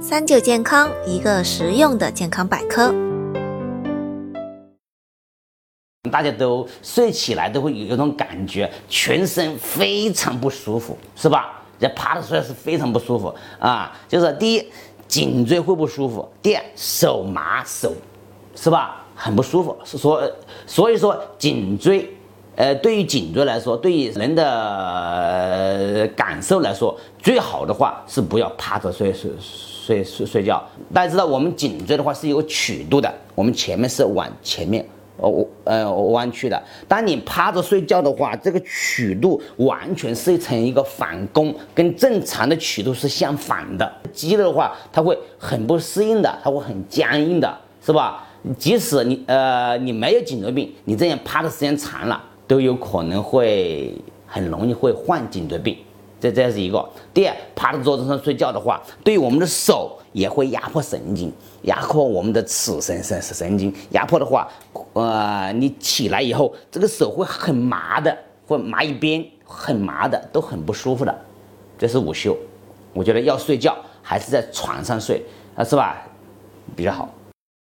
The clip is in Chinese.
三九健康，一个实用的健康百科。大家都睡起来都会有一种感觉，全身非常不舒服，是吧？这趴着睡是非常不舒服啊。就是第一，颈椎会不舒服；第二，手麻手，是吧？很不舒服。所所以说，颈椎，呃，对于颈椎来说，对于人的感受来说，最好的话是不要趴着睡睡睡睡睡觉。大家知道，我们颈椎的话是有曲度的，我们前面是往前面。哦，呃，弯曲的。当你趴着睡觉的话，这个曲度完全是成一个反弓，跟正常的曲度是相反的。肌肉的话，它会很不适应的，它会很僵硬的，是吧？即使你呃你没有颈椎病，你这样趴的时间长了，都有可能会很容易会患颈椎病。这这是一个。第二，趴在桌子上睡觉的话，对我们的手也会压迫神经，压迫我们的尺神神神经。压迫的话，呃，你起来以后，这个手会很麻的，会麻一边，很麻的，都很不舒服的。这是午休，我觉得要睡觉还是在床上睡啊，是吧？比较好。